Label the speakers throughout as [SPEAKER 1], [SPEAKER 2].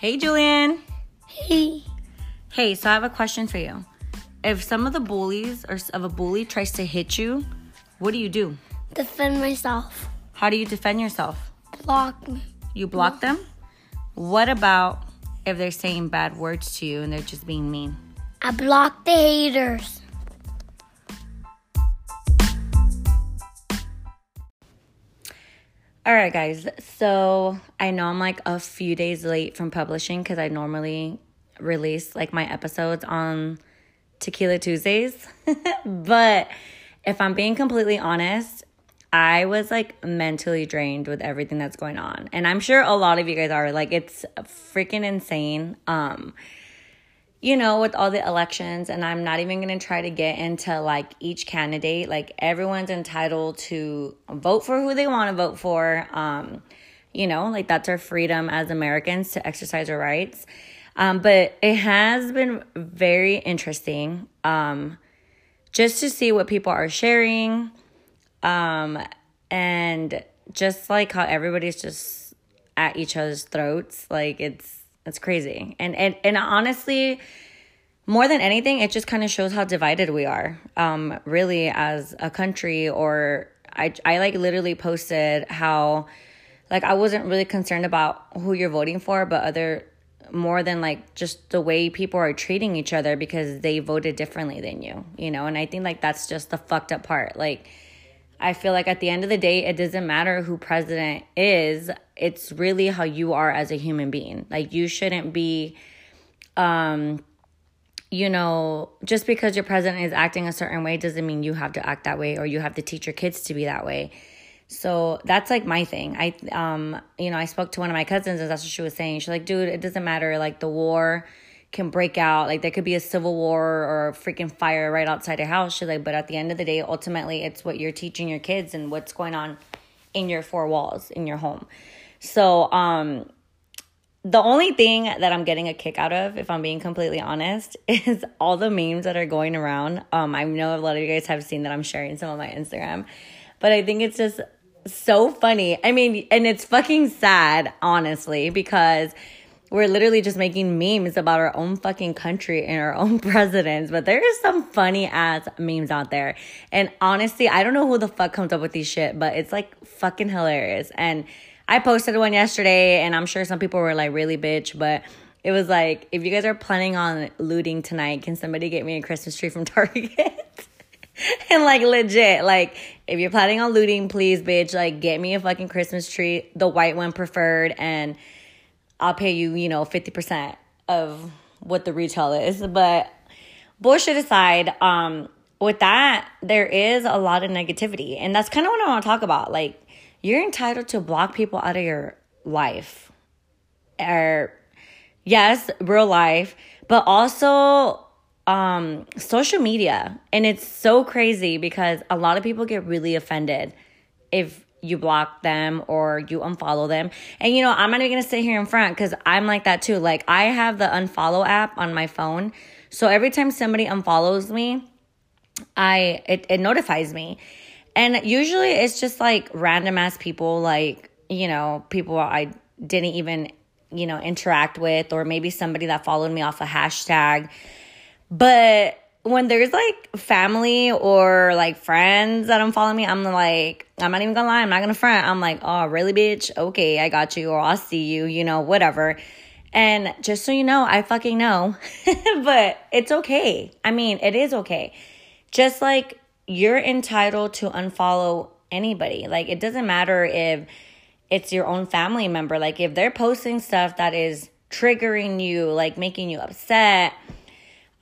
[SPEAKER 1] Hey, Julian.
[SPEAKER 2] Hey.
[SPEAKER 1] Hey, so I have a question for you. If some of the bullies or of a bully tries to hit you, what do you do?
[SPEAKER 2] Defend myself.
[SPEAKER 1] How do you defend yourself?
[SPEAKER 2] Block me.
[SPEAKER 1] You block them? What about if they're saying bad words to you and they're just being mean?
[SPEAKER 2] I block the haters.
[SPEAKER 1] All right, guys. So I know I'm like a few days late from publishing because I normally release like my episodes on Tequila Tuesdays. but if I'm being completely honest, I was like mentally drained with everything that's going on. And I'm sure a lot of you guys are like it's freaking insane. Um you know, with all the elections, and I'm not even gonna try to get into like each candidate. Like everyone's entitled to vote for who they want to vote for. Um, you know, like that's our freedom as Americans to exercise our rights. Um, but it has been very interesting um, just to see what people are sharing, um, and just like how everybody's just at each other's throats. Like it's it's crazy. And and and honestly, more than anything, it just kind of shows how divided we are. Um, really as a country or I I like literally posted how like I wasn't really concerned about who you're voting for, but other more than like just the way people are treating each other because they voted differently than you, you know? And I think like that's just the fucked up part. Like I feel like at the end of the day, it doesn't matter who president is. It's really how you are as a human being. Like you shouldn't be, um, you know, just because your president is acting a certain way doesn't mean you have to act that way or you have to teach your kids to be that way. So that's like my thing. I, um, you know, I spoke to one of my cousins and that's what she was saying. She's like, dude, it doesn't matter. Like the war can break out. Like there could be a civil war or a freaking fire right outside your house. She's like, but at the end of the day, ultimately, it's what you're teaching your kids and what's going on in your four walls in your home. So, um, the only thing that I'm getting a kick out of, if I'm being completely honest, is all the memes that are going around. Um, I know a lot of you guys have seen that I'm sharing some on my Instagram, but I think it's just so funny. I mean, and it's fucking sad, honestly, because we're literally just making memes about our own fucking country and our own presidents. But there is some funny ass memes out there. And honestly, I don't know who the fuck comes up with these shit, but it's like fucking hilarious. And I posted one yesterday, and I'm sure some people were like, really, bitch, but it was like, if you guys are planning on looting tonight, can somebody get me a Christmas tree from Target? and like legit, like if you're planning on looting, please, bitch, like get me a fucking Christmas tree, the white one preferred, and I'll pay you, you know, 50% of what the retail is. But bullshit aside, um, with that, there is a lot of negativity. And that's kind of what I want to talk about. Like, you're entitled to block people out of your life. Or, yes, real life, but also um, social media. And it's so crazy because a lot of people get really offended if you block them or you unfollow them. And you know, I'm not even gonna sit here in front because I'm like that too. Like, I have the unfollow app on my phone. So every time somebody unfollows me, I it, it notifies me. And usually it's just like random ass people, like, you know, people I didn't even, you know, interact with, or maybe somebody that followed me off a hashtag. But when there's like family or like friends that I'm following me, I'm like, I'm not even gonna lie, I'm not gonna front. I'm like, oh, really, bitch? Okay, I got you, or I'll see you, you know, whatever. And just so you know, I fucking know, but it's okay. I mean, it is okay. Just like you're entitled to unfollow anybody. Like, it doesn't matter if it's your own family member. Like, if they're posting stuff that is triggering you, like making you upset,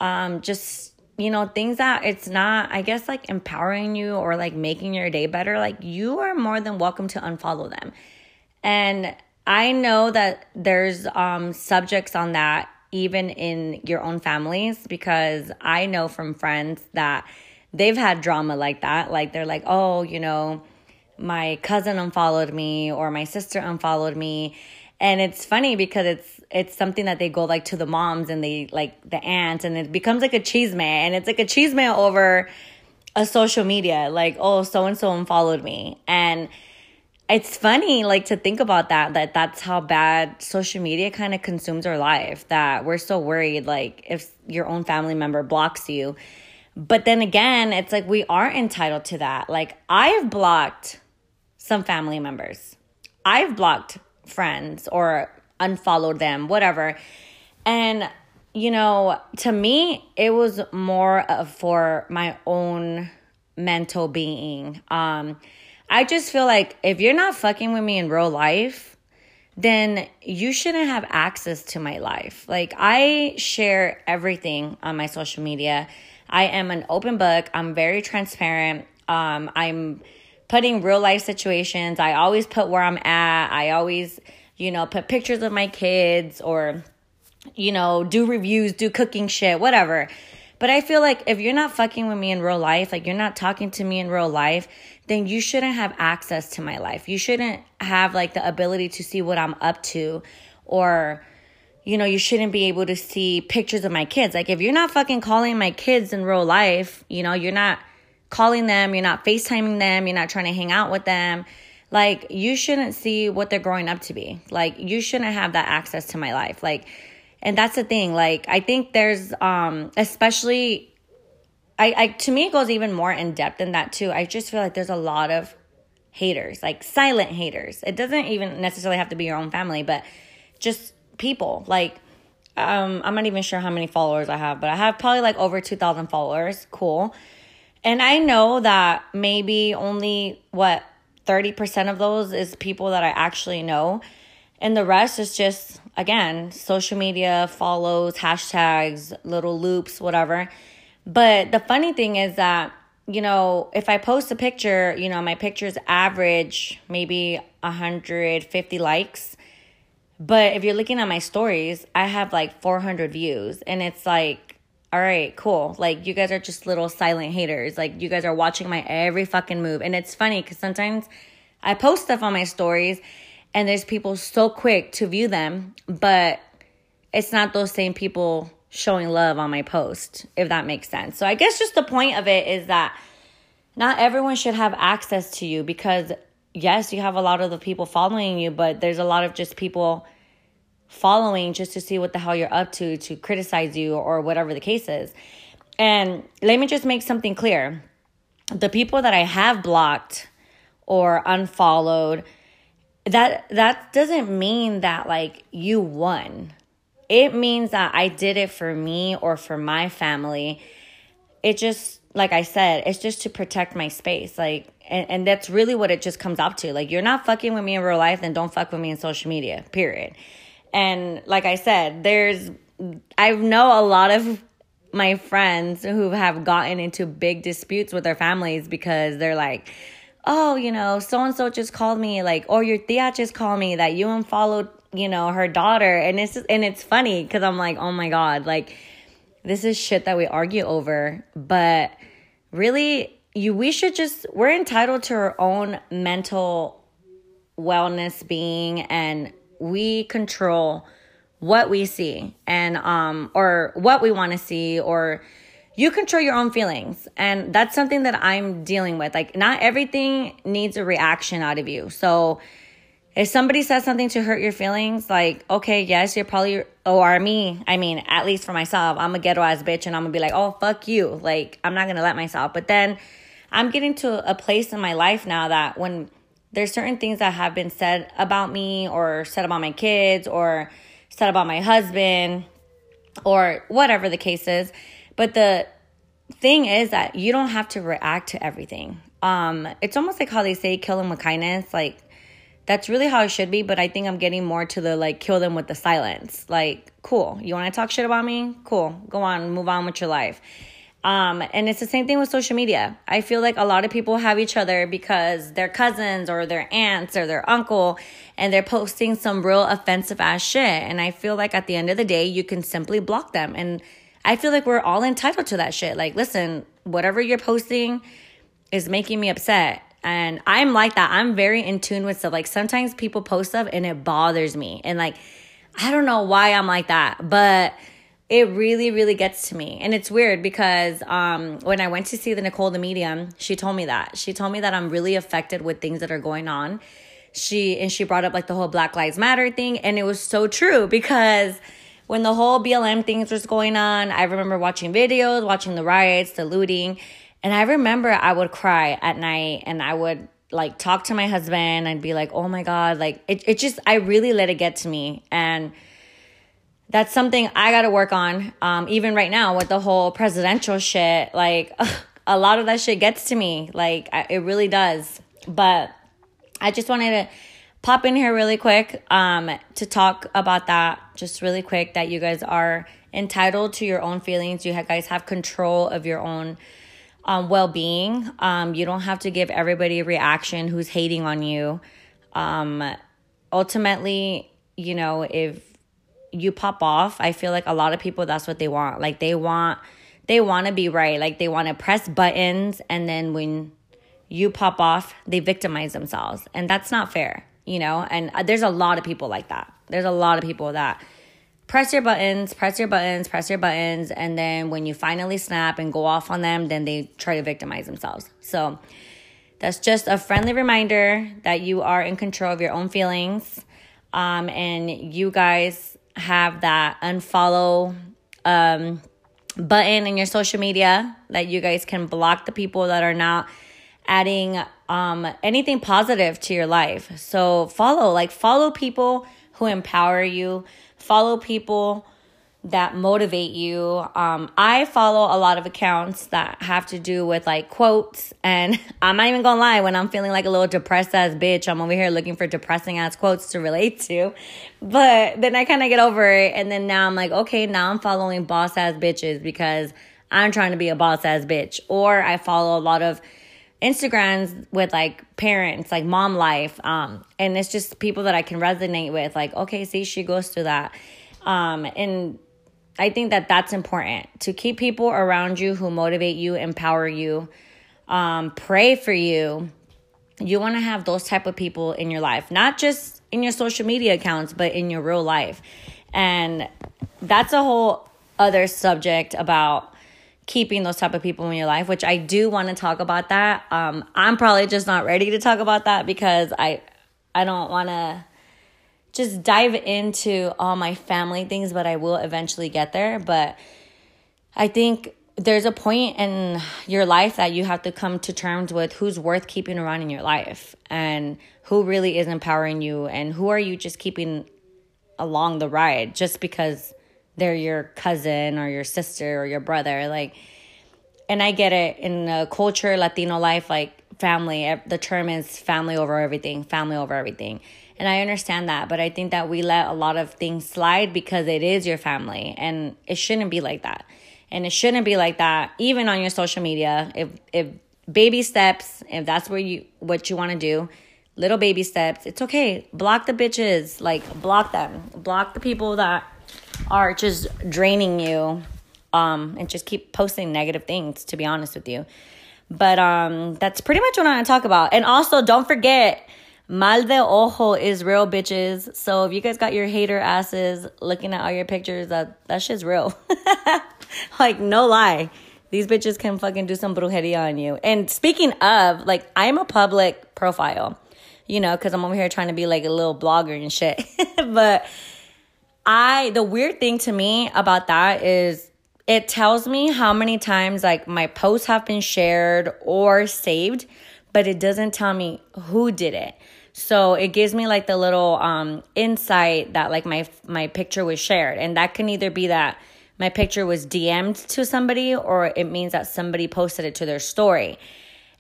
[SPEAKER 1] um, just you know, things that it's not, I guess, like empowering you or like making your day better, like you are more than welcome to unfollow them. And I know that there's um, subjects on that even in your own families because I know from friends that they've had drama like that. Like they're like, oh, you know, my cousin unfollowed me or my sister unfollowed me and it's funny because it's it's something that they go like to the moms and they like the aunts and it becomes like a chisme and it's like a chisme over a social media like oh so and so unfollowed me. And it's funny like to think about that that that's how bad social media kind of consumes our life that we're so worried like if your own family member blocks you. But then again it's like we are entitled to that. Like i've blocked some family members. I've blocked friends or unfollowed them whatever and you know to me it was more of for my own mental being um I just feel like if you're not fucking with me in real life, then you shouldn't have access to my life. Like, I share everything on my social media. I am an open book. I'm very transparent. Um, I'm putting real life situations. I always put where I'm at. I always, you know, put pictures of my kids or, you know, do reviews, do cooking shit, whatever. But I feel like if you're not fucking with me in real life, like you're not talking to me in real life, then you shouldn't have access to my life. You shouldn't have like the ability to see what I'm up to or you know, you shouldn't be able to see pictures of my kids. Like if you're not fucking calling my kids in real life, you know, you're not calling them, you're not FaceTiming them, you're not trying to hang out with them. Like you shouldn't see what they're growing up to be. Like you shouldn't have that access to my life. Like and that's the thing like i think there's um especially I, I to me it goes even more in depth than that too i just feel like there's a lot of haters like silent haters it doesn't even necessarily have to be your own family but just people like um i'm not even sure how many followers i have but i have probably like over 2000 followers cool and i know that maybe only what 30% of those is people that i actually know and the rest is just again, social media follows, hashtags, little loops, whatever. But the funny thing is that, you know, if I post a picture, you know, my pictures average maybe 150 likes. But if you're looking at my stories, I have like 400 views. And it's like, all right, cool. Like, you guys are just little silent haters. Like, you guys are watching my every fucking move. And it's funny because sometimes I post stuff on my stories and there's people so quick to view them, but it's not those same people showing love on my post, if that makes sense. So I guess just the point of it is that not everyone should have access to you because yes, you have a lot of the people following you, but there's a lot of just people following just to see what the hell you're up to, to criticize you or whatever the case is. And let me just make something clear. The people that I have blocked or unfollowed, that that doesn't mean that like you won. It means that I did it for me or for my family. It just like I said, it's just to protect my space. Like and, and that's really what it just comes up to. Like you're not fucking with me in real life, then don't fuck with me in social media. Period. And like I said, there's I know a lot of my friends who have gotten into big disputes with their families because they're like, oh, you know, so and so just called me, like, or your tia just called me that you unfollowed, you know, her daughter. And it's and it's funny because I'm like, oh my God, like this is shit that we argue over. But really, you we should just we're entitled to our own mental wellness being and we control what we see and um or what we want to see or you control your own feelings. And that's something that I'm dealing with. Like, not everything needs a reaction out of you. So, if somebody says something to hurt your feelings, like, okay, yes, you're probably, or me, I mean, at least for myself, I'm a ghetto ass bitch and I'm gonna be like, oh, fuck you. Like, I'm not gonna let myself. But then I'm getting to a place in my life now that when there's certain things that have been said about me or said about my kids or said about my husband or whatever the case is, but the thing is that you don't have to react to everything. Um, it's almost like how they say kill them with kindness. Like that's really how it should be, but I think I'm getting more to the like kill them with the silence. Like, cool. You want to talk shit about me? Cool. Go on, move on with your life. Um, and it's the same thing with social media. I feel like a lot of people have each other because they're cousins or their aunts or their uncle and they're posting some real offensive ass shit. And I feel like at the end of the day, you can simply block them and I feel like we're all entitled to that shit. Like, listen, whatever you're posting is making me upset. And I'm like that. I'm very in tune with stuff. Like, sometimes people post stuff and it bothers me. And, like, I don't know why I'm like that, but it really, really gets to me. And it's weird because um, when I went to see the Nicole the Medium, she told me that. She told me that I'm really affected with things that are going on. she and she brought up like the whole Black Lives Matter thing, and it was so true because when the whole BLM things was going on, I remember watching videos, watching the riots, the looting, and I remember I would cry at night and I would like talk to my husband and be like, "Oh my god, like it it just I really let it get to me." And that's something I got to work on. Um even right now with the whole presidential shit, like a lot of that shit gets to me. Like I, it really does. But I just wanted to pop in here really quick um, to talk about that just really quick that you guys are entitled to your own feelings you guys have control of your own um, well-being um, you don't have to give everybody a reaction who's hating on you um, ultimately you know if you pop off i feel like a lot of people that's what they want like they want they want to be right like they want to press buttons and then when you pop off they victimize themselves and that's not fair you know, and uh, there's a lot of people like that. There's a lot of people that press your buttons, press your buttons, press your buttons, and then when you finally snap and go off on them, then they try to victimize themselves. So that's just a friendly reminder that you are in control of your own feelings. Um, and you guys have that unfollow um, button in your social media that you guys can block the people that are not adding um, anything positive to your life. So follow, like follow people who empower you, follow people that motivate you. Um, I follow a lot of accounts that have to do with like quotes, and I'm not even gonna lie, when I'm feeling like a little depressed ass bitch, I'm over here looking for depressing ass quotes to relate to. But then I kind of get over it, and then now I'm like, okay, now I'm following boss ass bitches because I'm trying to be a boss ass bitch, or I follow a lot of Instagrams with like parents, like mom life. Um, and it's just people that I can resonate with. Like, okay, see, she goes through that. Um, and I think that that's important to keep people around you who motivate you, empower you, um, pray for you. You want to have those type of people in your life, not just in your social media accounts, but in your real life. And that's a whole other subject about keeping those type of people in your life, which I do want to talk about that. Um, I'm probably just not ready to talk about that because I I don't want to just dive into all my family things, but I will eventually get there. But I think there's a point in your life that you have to come to terms with who's worth keeping around in your life and who really is empowering you and who are you just keeping along the ride just because they're your cousin or your sister or your brother like and i get it in the culture latino life like family the term is family over everything family over everything. And i understand that but i think that we let a lot of things slide because it is your family and it shouldn't be like that. And it shouldn't be like that even on your social media. If if baby steps if that's where you what you want to do little baby steps it's okay. Block the bitches like block them. Block the people that are just draining you um, and just keep posting negative things, to be honest with you. But um, that's pretty much what I'm gonna talk about. And also, don't forget, mal de ojo is real, bitches. So if you guys got your hater asses looking at all your pictures, that that shit's real. like no lie, these bitches can fucking do some brujeria on you. And speaking of, like, I'm a public profile, you know, because I'm over here trying to be like a little blogger and shit. but I the weird thing to me about that is it tells me how many times like my posts have been shared or saved, but it doesn't tell me who did it. So it gives me like the little um insight that like my my picture was shared and that can either be that my picture was DM'd to somebody or it means that somebody posted it to their story.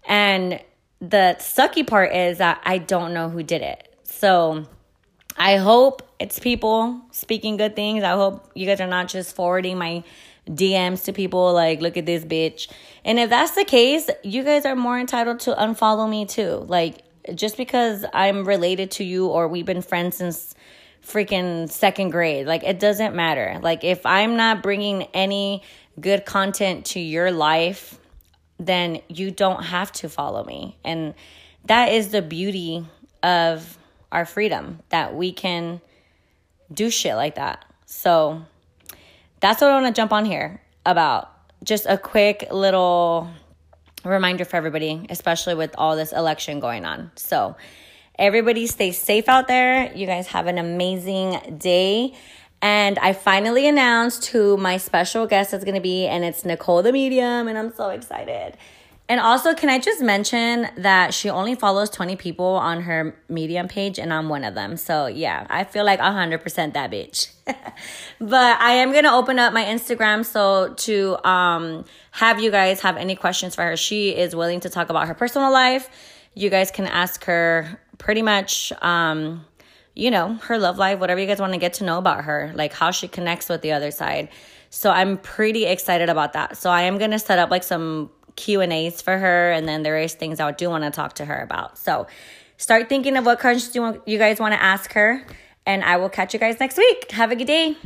[SPEAKER 1] And the sucky part is that I don't know who did it. So I hope it's people speaking good things. I hope you guys are not just forwarding my DMs to people like, look at this bitch. And if that's the case, you guys are more entitled to unfollow me too. Like, just because I'm related to you or we've been friends since freaking second grade, like, it doesn't matter. Like, if I'm not bringing any good content to your life, then you don't have to follow me. And that is the beauty of our freedom that we can do shit like that. So that's what I want to jump on here about. Just a quick little reminder for everybody, especially with all this election going on. So, Everybody stay safe out there. You guys have an amazing day. And I finally announced who my special guest is going to be, and it's Nicole the Medium, and I'm so excited. And also, can I just mention that she only follows 20 people on her Medium page, and I'm one of them. So, yeah, I feel like 100% that bitch. but I am going to open up my Instagram so to um, have you guys have any questions for her. She is willing to talk about her personal life. You guys can ask her pretty much. Um, you know, her love life, whatever you guys want to get to know about her, like how she connects with the other side. So I'm pretty excited about that. So I am going to set up like some Q&As for her and then there is things I do want to talk to her about. So start thinking of what questions you, want, you guys want to ask her and I will catch you guys next week. Have a good day.